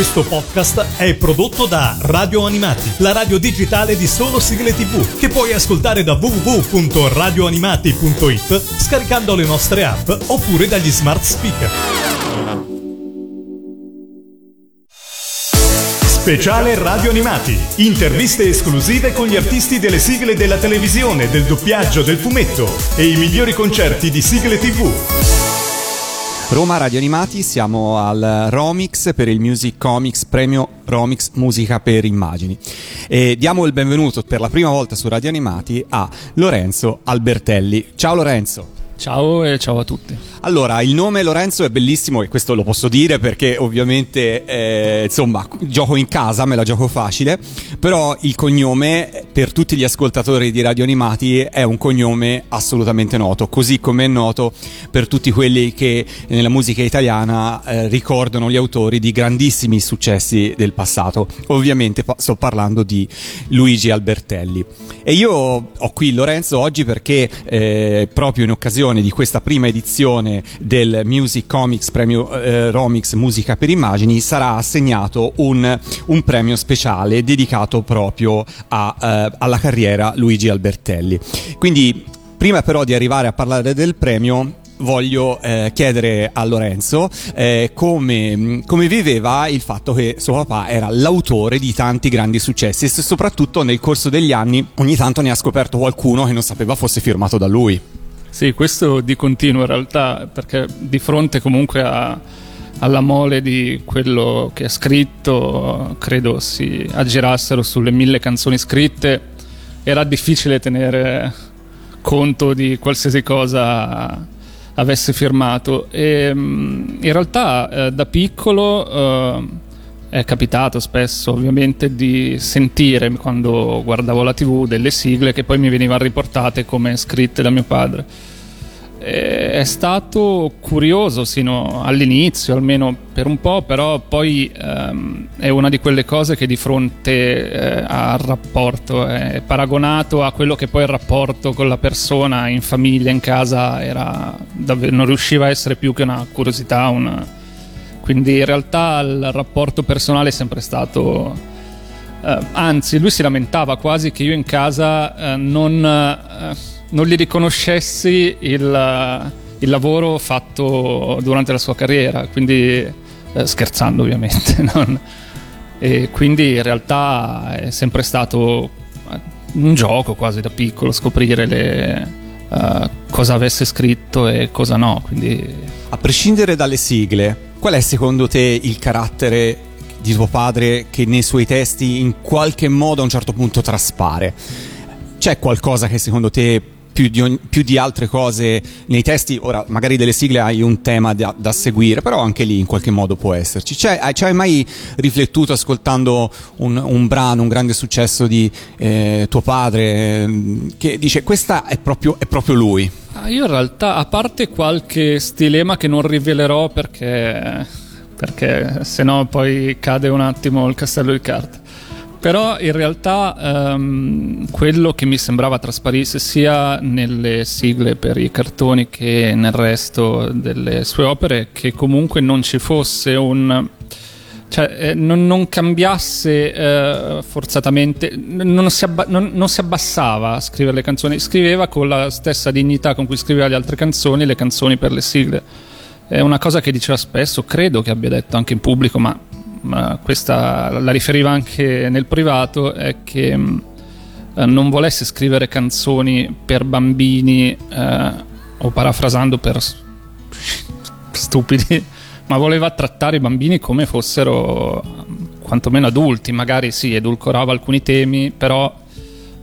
Questo podcast è prodotto da Radio Animati, la radio digitale di solo sigle tv, che puoi ascoltare da www.radioanimati.it scaricando le nostre app oppure dagli smart speaker. Speciale Radio Animati. Interviste esclusive con gli artisti delle sigle della televisione, del doppiaggio, del fumetto e i migliori concerti di sigle tv. Roma Radio Animati, siamo al Romix per il Music Comics Premio Romix Musica per Immagini. E diamo il benvenuto per la prima volta su Radio Animati a Lorenzo Albertelli. Ciao Lorenzo. Ciao e ciao a tutti. Allora, il nome Lorenzo è bellissimo e questo lo posso dire perché ovviamente, eh, insomma, gioco in casa, me la gioco facile, però il cognome per tutti gli ascoltatori di Radio Animati è un cognome assolutamente noto, così come è noto per tutti quelli che nella musica italiana eh, ricordano gli autori di grandissimi successi del passato. Ovviamente sto parlando di Luigi Albertelli. E io ho qui Lorenzo oggi perché eh, proprio in occasione occasione di questa prima edizione del Music Comics Premio eh, Romix Musica per Immagini sarà assegnato un, un premio speciale dedicato proprio a, eh, alla carriera Luigi Albertelli. Quindi prima però di arrivare a parlare del premio voglio eh, chiedere a Lorenzo eh, come, come, viveva il fatto che suo papà era l'autore di tanti grandi successi e soprattutto nel corso degli anni ogni tanto ne ha scoperto qualcuno che non sapeva fosse firmato da lui. Sì, questo di continuo in realtà, perché di fronte comunque a, alla mole di quello che ha scritto, credo si aggirassero sulle mille canzoni scritte, era difficile tenere conto di qualsiasi cosa avesse firmato. E, mm, in realtà eh, da piccolo... Eh, è capitato spesso ovviamente di sentire quando guardavo la tv delle sigle che poi mi venivano riportate come scritte da mio padre. È stato curioso sino all'inizio, almeno per un po', però poi ehm, è una di quelle cose che di fronte eh, al rapporto è paragonato a quello che poi il rapporto con la persona in famiglia, in casa, era, non riusciva a essere più che una curiosità, una, quindi in realtà il rapporto personale è sempre stato... Eh, anzi, lui si lamentava quasi che io in casa eh, non, eh, non, gli riconoscessi il, il, lavoro fatto durante la sua carriera, quindi eh, scherzando ovviamente. Non, e quindi in realtà è sempre stato eh, un gioco quasi da piccolo scoprire le, cosa avesse scritto e cosa no. Quindi... A prescindere dalle sigle, Qual è secondo te il carattere di tuo padre che nei suoi testi in qualche modo a un certo punto traspare? C'è qualcosa che secondo te più di, più di, altre cose nei testi, ora magari delle sigle hai un tema da, da seguire, però anche lì in qualche modo può esserci. Ci hai mai riflettuto ascoltando un, un, brano, un grande successo di eh, tuo padre, ehm, che dice questa è proprio, è proprio lui? Ah, io in realtà, a parte qualche stilema che non rivelerò perché, perché se no poi cade un attimo il castello di carte però in realtà um, quello che mi sembrava trasparisse sia nelle sigle per i cartoni che nel resto delle sue opere che comunque non ci fosse un cioè eh, non, non, cambiasse eh, forzatamente, non si, abba- non, non si, abbassava a scrivere le canzoni, scriveva con la stessa dignità con cui scriveva le altre canzoni, le canzoni per le sigle. È una cosa che diceva spesso, credo che abbia detto anche in pubblico, ma questa la riferiva anche nel privato, è che mh, eh, non volesse scrivere canzoni per bambini, eh, o parafrasando per stupidi ma voleva trattare i bambini come fossero quantomeno adulti, magari sì, edulcorava alcuni temi, però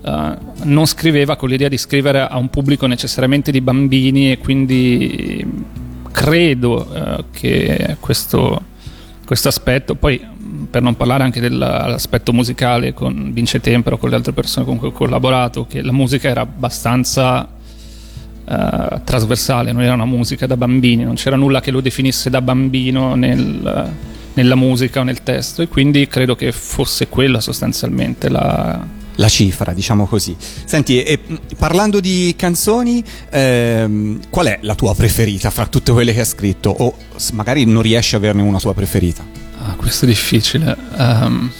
uh, non scriveva con l'idea di scrivere a un pubblico necessariamente di bambini e quindi credo uh, che questo, questo aspetto, poi per non parlare anche dell'aspetto musicale con Vince Tempero, con le altre persone con cui ho collaborato, che la musica era abbastanza uh, trasversale, non era una musica da bambini, non c'era nulla che lo definisse da bambino nel, nella musica o nel testo. E quindi credo che fosse quella sostanzialmente la, la cifra, diciamo così. Senti, e, parlando di canzoni, ehm, qual è la tua preferita fra tutte quelle che hai scritto? O magari non riesci a averne una tua preferita? Ah, questo è difficile. Um,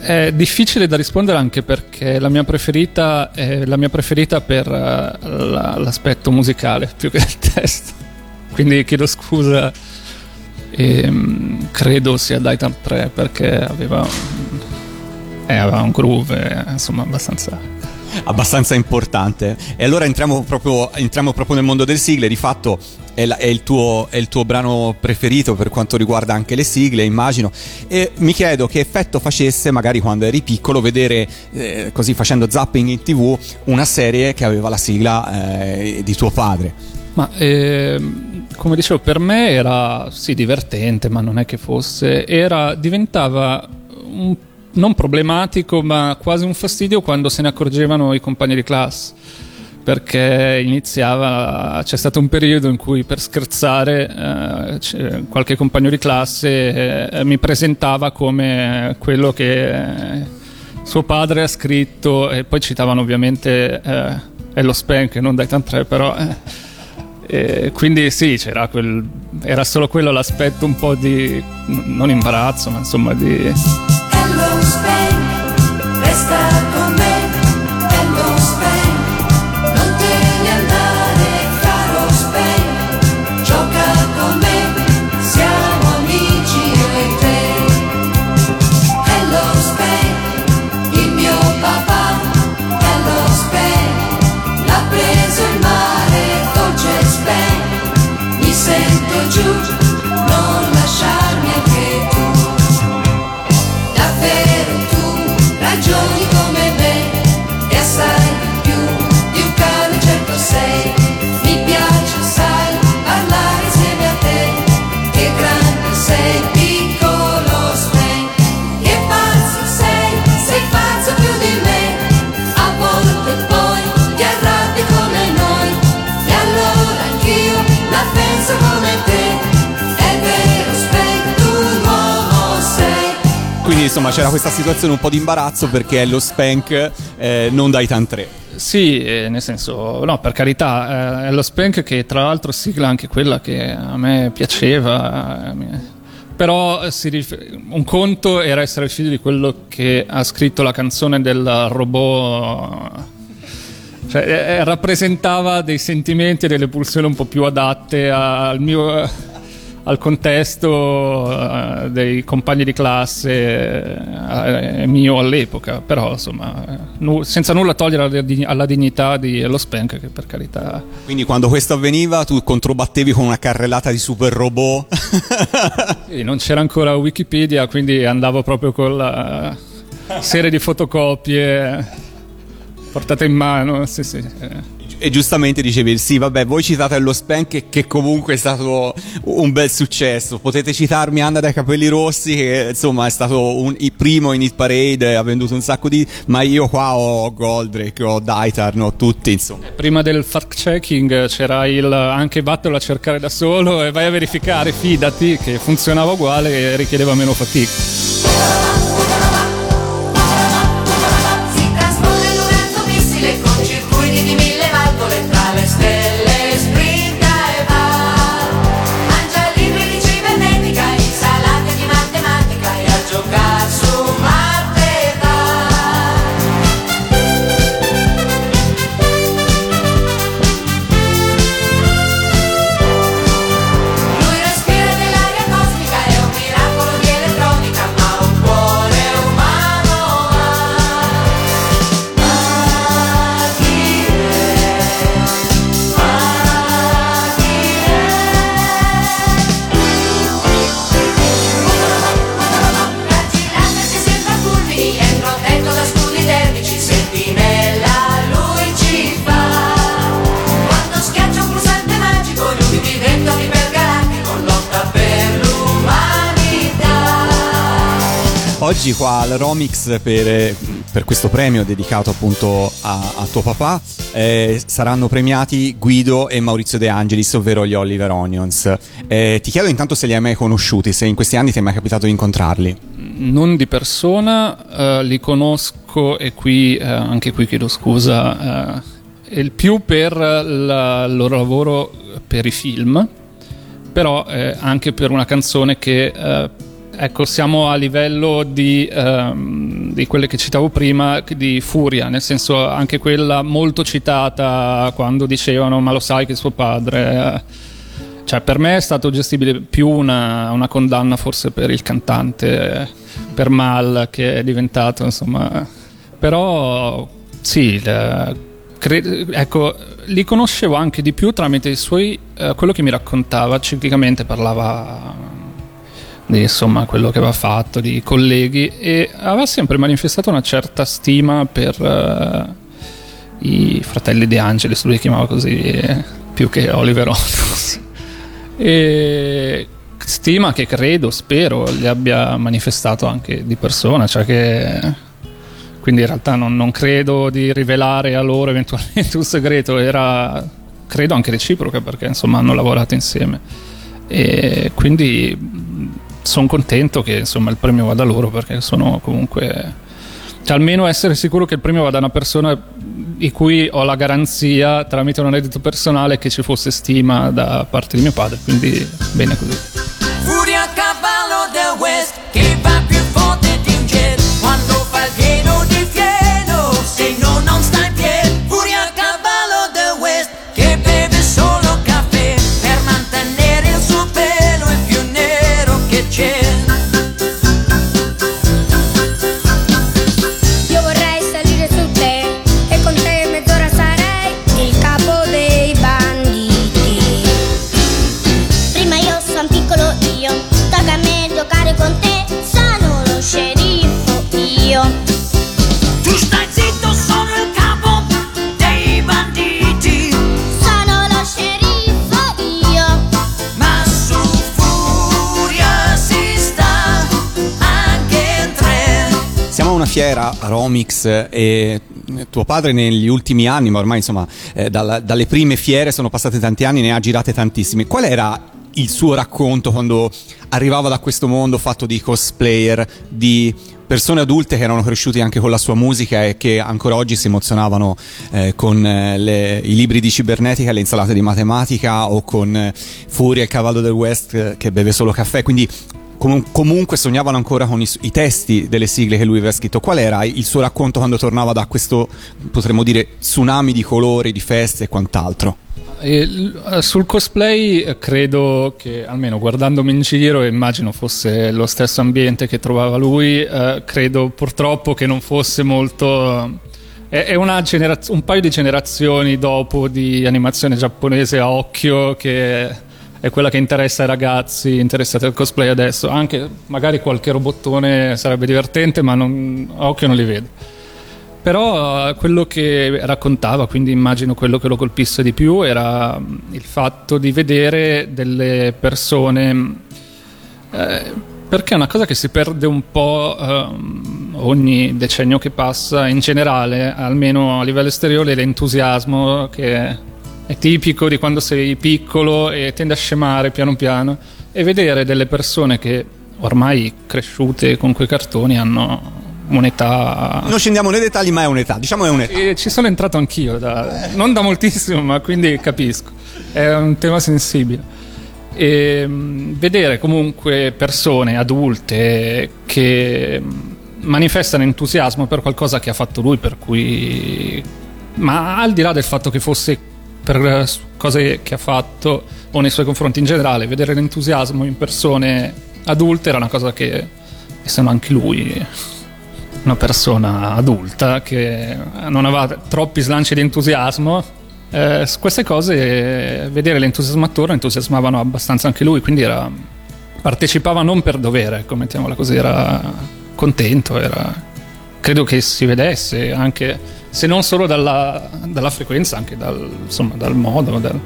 è difficile da rispondere anche perché la mia preferita è la mia preferita per uh, la, l'aspetto musicale più che il testo. Quindi chiedo scusa e um, credo sia Daitan 3 perché aveva, eh, aveva un groove insomma abbastanza abbastanza importante. E allora entriamo proprio, entriamo proprio nel mondo delle sigle. Di fatto è, la, è, il tuo, è, il tuo, brano preferito per quanto riguarda anche le sigle, immagino. E mi chiedo che effetto facesse, magari quando eri piccolo, vedere eh, così facendo zapping in tv una serie che aveva la sigla eh, di tuo padre. Ma eh, come dicevo, per me era sì divertente, ma non è che fosse. Era, diventava un non problematico, ma quasi un fastidio quando se ne accorgevano i compagni di classe. Perché iniziava, c'è stato un periodo in cui per scherzare eh, qualche compagno di classe eh, mi presentava come quello che eh, suo padre ha scritto, e poi citavano ovviamente eh, Ello Spank, non Daitan 3, però. Eh, quindi sì, c'era quel, era solo quello l'aspetto un po' di, non imbarazzo, ma insomma di não espere. Insomma c'era questa situazione un po' di imbarazzo perché è lo Spank eh, non dai tan 3. Sì, eh, nel senso, no, per carità, eh, è lo Spank che tra l'altro sigla anche quella che a me piaceva. Eh, però rif- un conto era essere figlio di quello che ha scritto la canzone del robot. Cioè, eh, rappresentava dei sentimenti e delle pulsioni un po' più adatte al mio al contesto uh, dei compagni di classe uh, mio all'epoca, però insomma, nu- senza nulla togliere alla, di- alla dignità di Lo Spank, che per carità. Quindi quando questo avveniva tu controbattevi con una carrellata di super robot? sì, non c'era ancora Wikipedia, quindi andavo proprio con la serie di fotocopie portate in mano. Sì, sì. E giustamente dicevi sì vabbè voi citate lo Spank che comunque è stato un bel successo. Potete citarmi Anna dai capelli rossi che insomma è stato un, il primo in Hit Parade ha venduto un sacco di ma io qua ho Goldrake ho Daitarn ho tutti insomma. Prima del fact checking c'era il anche vattelo a cercare da solo e vai a verificare fidati che funzionava uguale e richiedeva meno fatica oggi qua al Romix per, per, questo premio dedicato appunto a, a tuo papà eh, saranno premiati Guido e Maurizio De Angelis, ovvero gli Oliver Onions. Eh, ti chiedo intanto se li hai mai conosciuti, se in questi anni ti è mai capitato di incontrarli. Non di persona, eh, li conosco e qui, eh, anche qui chiedo scusa, eh, il più per la, il loro lavoro per i film, però eh, anche per una canzone che ecco, siamo a livello di, um, di, quelle che citavo prima, di Furia, nel senso anche quella molto citata quando dicevano ma lo sai che suo padre... Cioè, per me è stato gestibile più una, una condanna forse per il cantante, per Mal, che è diventato, insomma... Però sì, le, cre- ecco, li conoscevo anche di più tramite i suoi, eh, quello che mi raccontava, ciclicamente parlava di insomma quello che aveva fatto, di colleghi e aveva sempre manifestato una certa stima per uh, i fratelli De Angelis, lui li chiamava così più che Oliver Ottos. e stima che credo, spero, li abbia manifestato anche di persona, cioè che quindi in realtà non, non, credo di rivelare a loro eventualmente un segreto, era credo anche reciproca perché insomma hanno lavorato insieme e quindi sono contento che insomma il premio vada loro perché sono comunque cioè, almeno essere sicuro che il premio vada a una persona di cui ho la garanzia tramite un aneddoto personale che ci fosse stima da parte di mio padre quindi bene così. Furia cavallo del West che va più fiera, Romix, e tuo padre negli ultimi anni, ma ormai insomma eh, dalla- dalle prime fiere sono passati tanti anni, ne ha girate tantissime. Qual era il suo racconto quando arrivava da questo mondo fatto di cosplayer, di persone adulte che erano cresciute anche con la sua musica e che ancora oggi si emozionavano eh, con eh, le- i libri di cibernetica, le insalate di matematica o con eh, Furia, il cavallo del West eh, che beve solo caffè, quindi comu- comunque sognavano ancora con i, su- i testi delle sigle che lui aveva scritto. Qual era il suo racconto quando tornava da questo, potremmo dire, tsunami di colori, di feste e quant'altro? Eh, sul cosplay eh, credo che, almeno guardandomi in giro, immagino fosse lo stesso ambiente che trovava lui, eh, credo purtroppo che non fosse molto... È, è generaz- un paio di generazioni dopo di animazione giapponese a occhio che è quella che interessa ai ragazzi interessati al cosplay adesso. Anche magari qualche robottone sarebbe divertente, ma non, a occhio non li vedo. Però eh, quello che raccontava, quindi immagino quello che lo colpisse di più, era mm, il fatto di vedere delle persone. eh, perché è una cosa che si perde un po' ehm, ogni decennio che passa, in generale, almeno a livello esteriore, l'entusiasmo che è tipico di quando sei piccolo e tende a scemare piano piano. E vedere delle persone che ormai cresciute con quei cartoni hanno un'età Non scendiamo nei dettagli, ma è un'età, diciamo è un'età. e ci sono entrato anch'io, da- non da moltissimo, ma quindi capisco. È un tema sensibile. E mh, vedere comunque persone adulte che mh, manifestano entusiasmo per qualcosa che ha fatto lui, per cui. Ma al di là del fatto che fosse per eh, cose che ha fatto o nei suoi confronti in generale, vedere l'entusiasmo in persone adulte era una cosa che, essendo anche lui una persona adulta che non aveva troppi slanci di entusiasmo. Eh, queste cose, vedere l'entusiasmo attorno entusiasmavano abbastanza anche lui, quindi era, partecipava non per dovere, ecco, mettiamola così, era contento, era, credo che si vedesse anche, se non solo dalla, dalla frequenza, anche dal, insomma, dal modo, dal-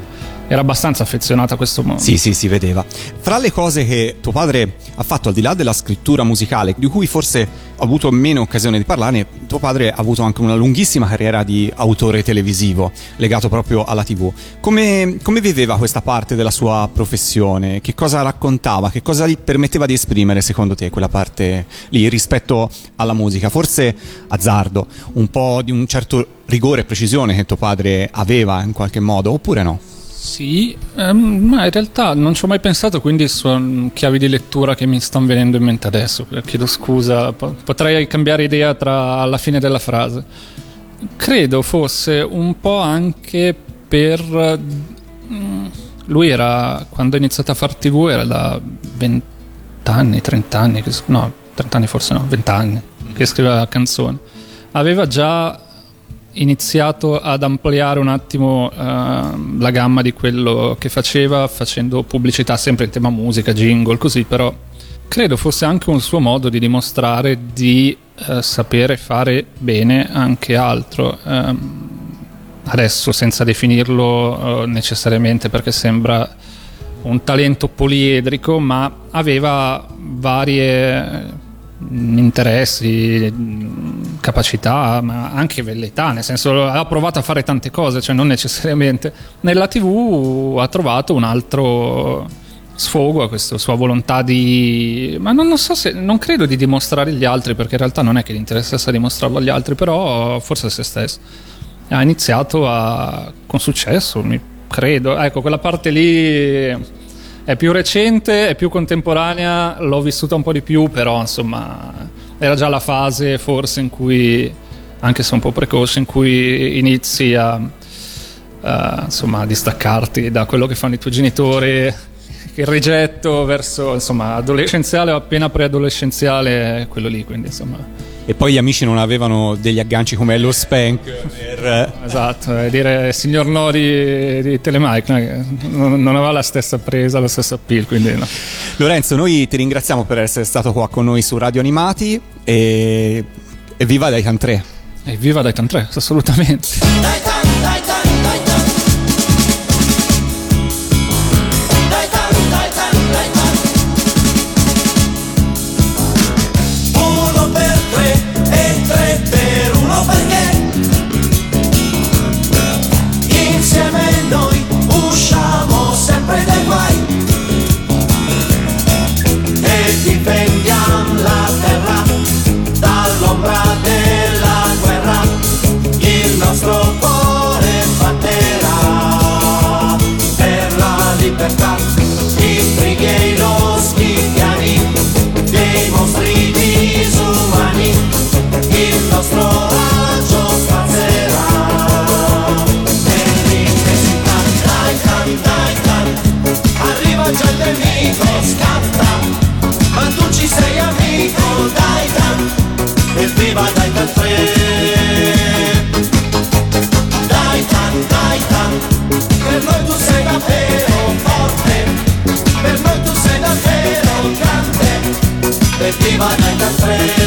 era abbastanza affezionato a questo mondo. Sì, sì, si vedeva. Fra le cose che tuo padre ha fatto, al di là della scrittura musicale, di cui forse ho avuto meno occasione di parlare, tuo padre ha avuto anche una lunghissima carriera di autore televisivo, legato proprio alla TV. Come, come viveva questa parte della sua professione? Che cosa raccontava? Che cosa gli permetteva di esprimere, secondo te, quella parte lì rispetto alla musica? Forse azzardo, un po' di un certo rigore e precisione che tuo padre aveva in qualche modo, oppure no? Sì, ehm, ma in realtà non ci ho mai pensato, quindi sono chiavi di lettura che mi stanno venendo in mente adesso. Chiedo scusa, po- potrei cambiare idea tra alla fine della frase. Credo fosse un po' anche per... mm, Lui era, quando ha iniziato a far tv, era da 20 anni, 30 anni, no, 30 anni forse no, 20 anni, che scriveva canzoni. Aveva già iniziato ad ampliare un attimo ehm, la gamma di quello che faceva, facendo pubblicità sempre in tema musica, jingle, così, però credo fosse anche un suo modo di dimostrare di eh, sapere fare bene anche altro. Ehm, adesso senza definirlo eh, necessariamente perché sembra un talento poliedrico, ma aveva varie interessi, capacità, ma anche velleità, nel senso ha provato a fare tante cose, cioè non necessariamente. Nella TV ha trovato un altro sfogo a questa sua volontà di ma non, non so se non credo di dimostrare agli altri perché in realtà non è che gli interessasse dimostrarlo agli altri però forse a se stesso ha iniziato a, con successo, mi credo. Ecco, quella parte lì è più recente, è più contemporanea, l'ho vissuta un po' di più, però insomma era già la fase forse in cui, anche se un po' precoce, in cui inizi a, a, insomma, a distaccarti da quello che fanno i tuoi genitori. Il rigetto verso insomma adolescenziale o appena preadolescenziale quello lì, quindi insomma E poi gli amici non avevano degli agganci come lo spank per... Esatto, è dire signor no di, di Telemike no, non aveva la stessa presa, lo stesso appeal, quindi no. Lorenzo, noi ti ringraziamo per essere stato qua con noi su Radio Animati e, e viva Daitan 3. E viva Daitan 3, assolutamente. Evviva dai da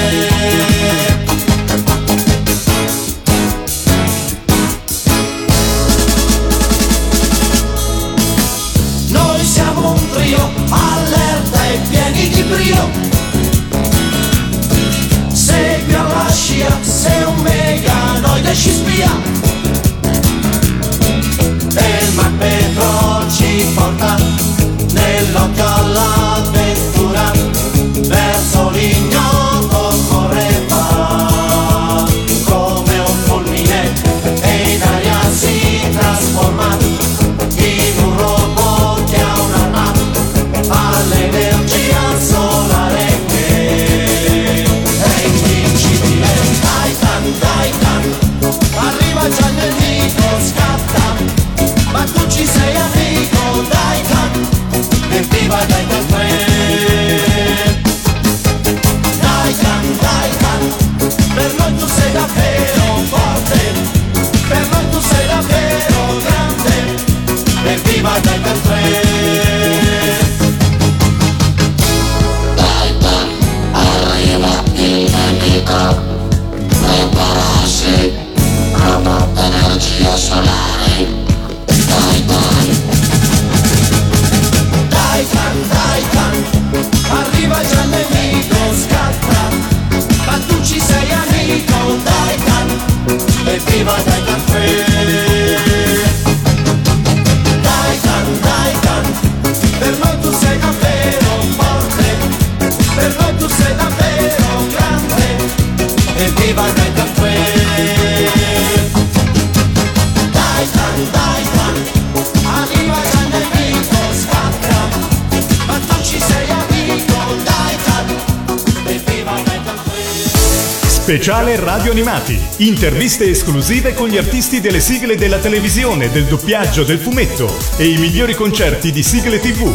Speciale Radio Animati. Interviste esclusive con gli artisti delle sigle della televisione, del doppiaggio, del fumetto e i migliori concerti di sigle TV.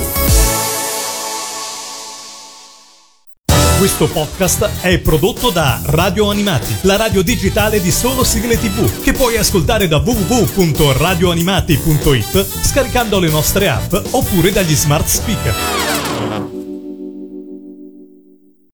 Questo podcast è prodotto da Radio Animati, la radio digitale di solo sigle TV, che puoi ascoltare da www.radioanimati.it scaricando le nostre app oppure dagli smart speaker.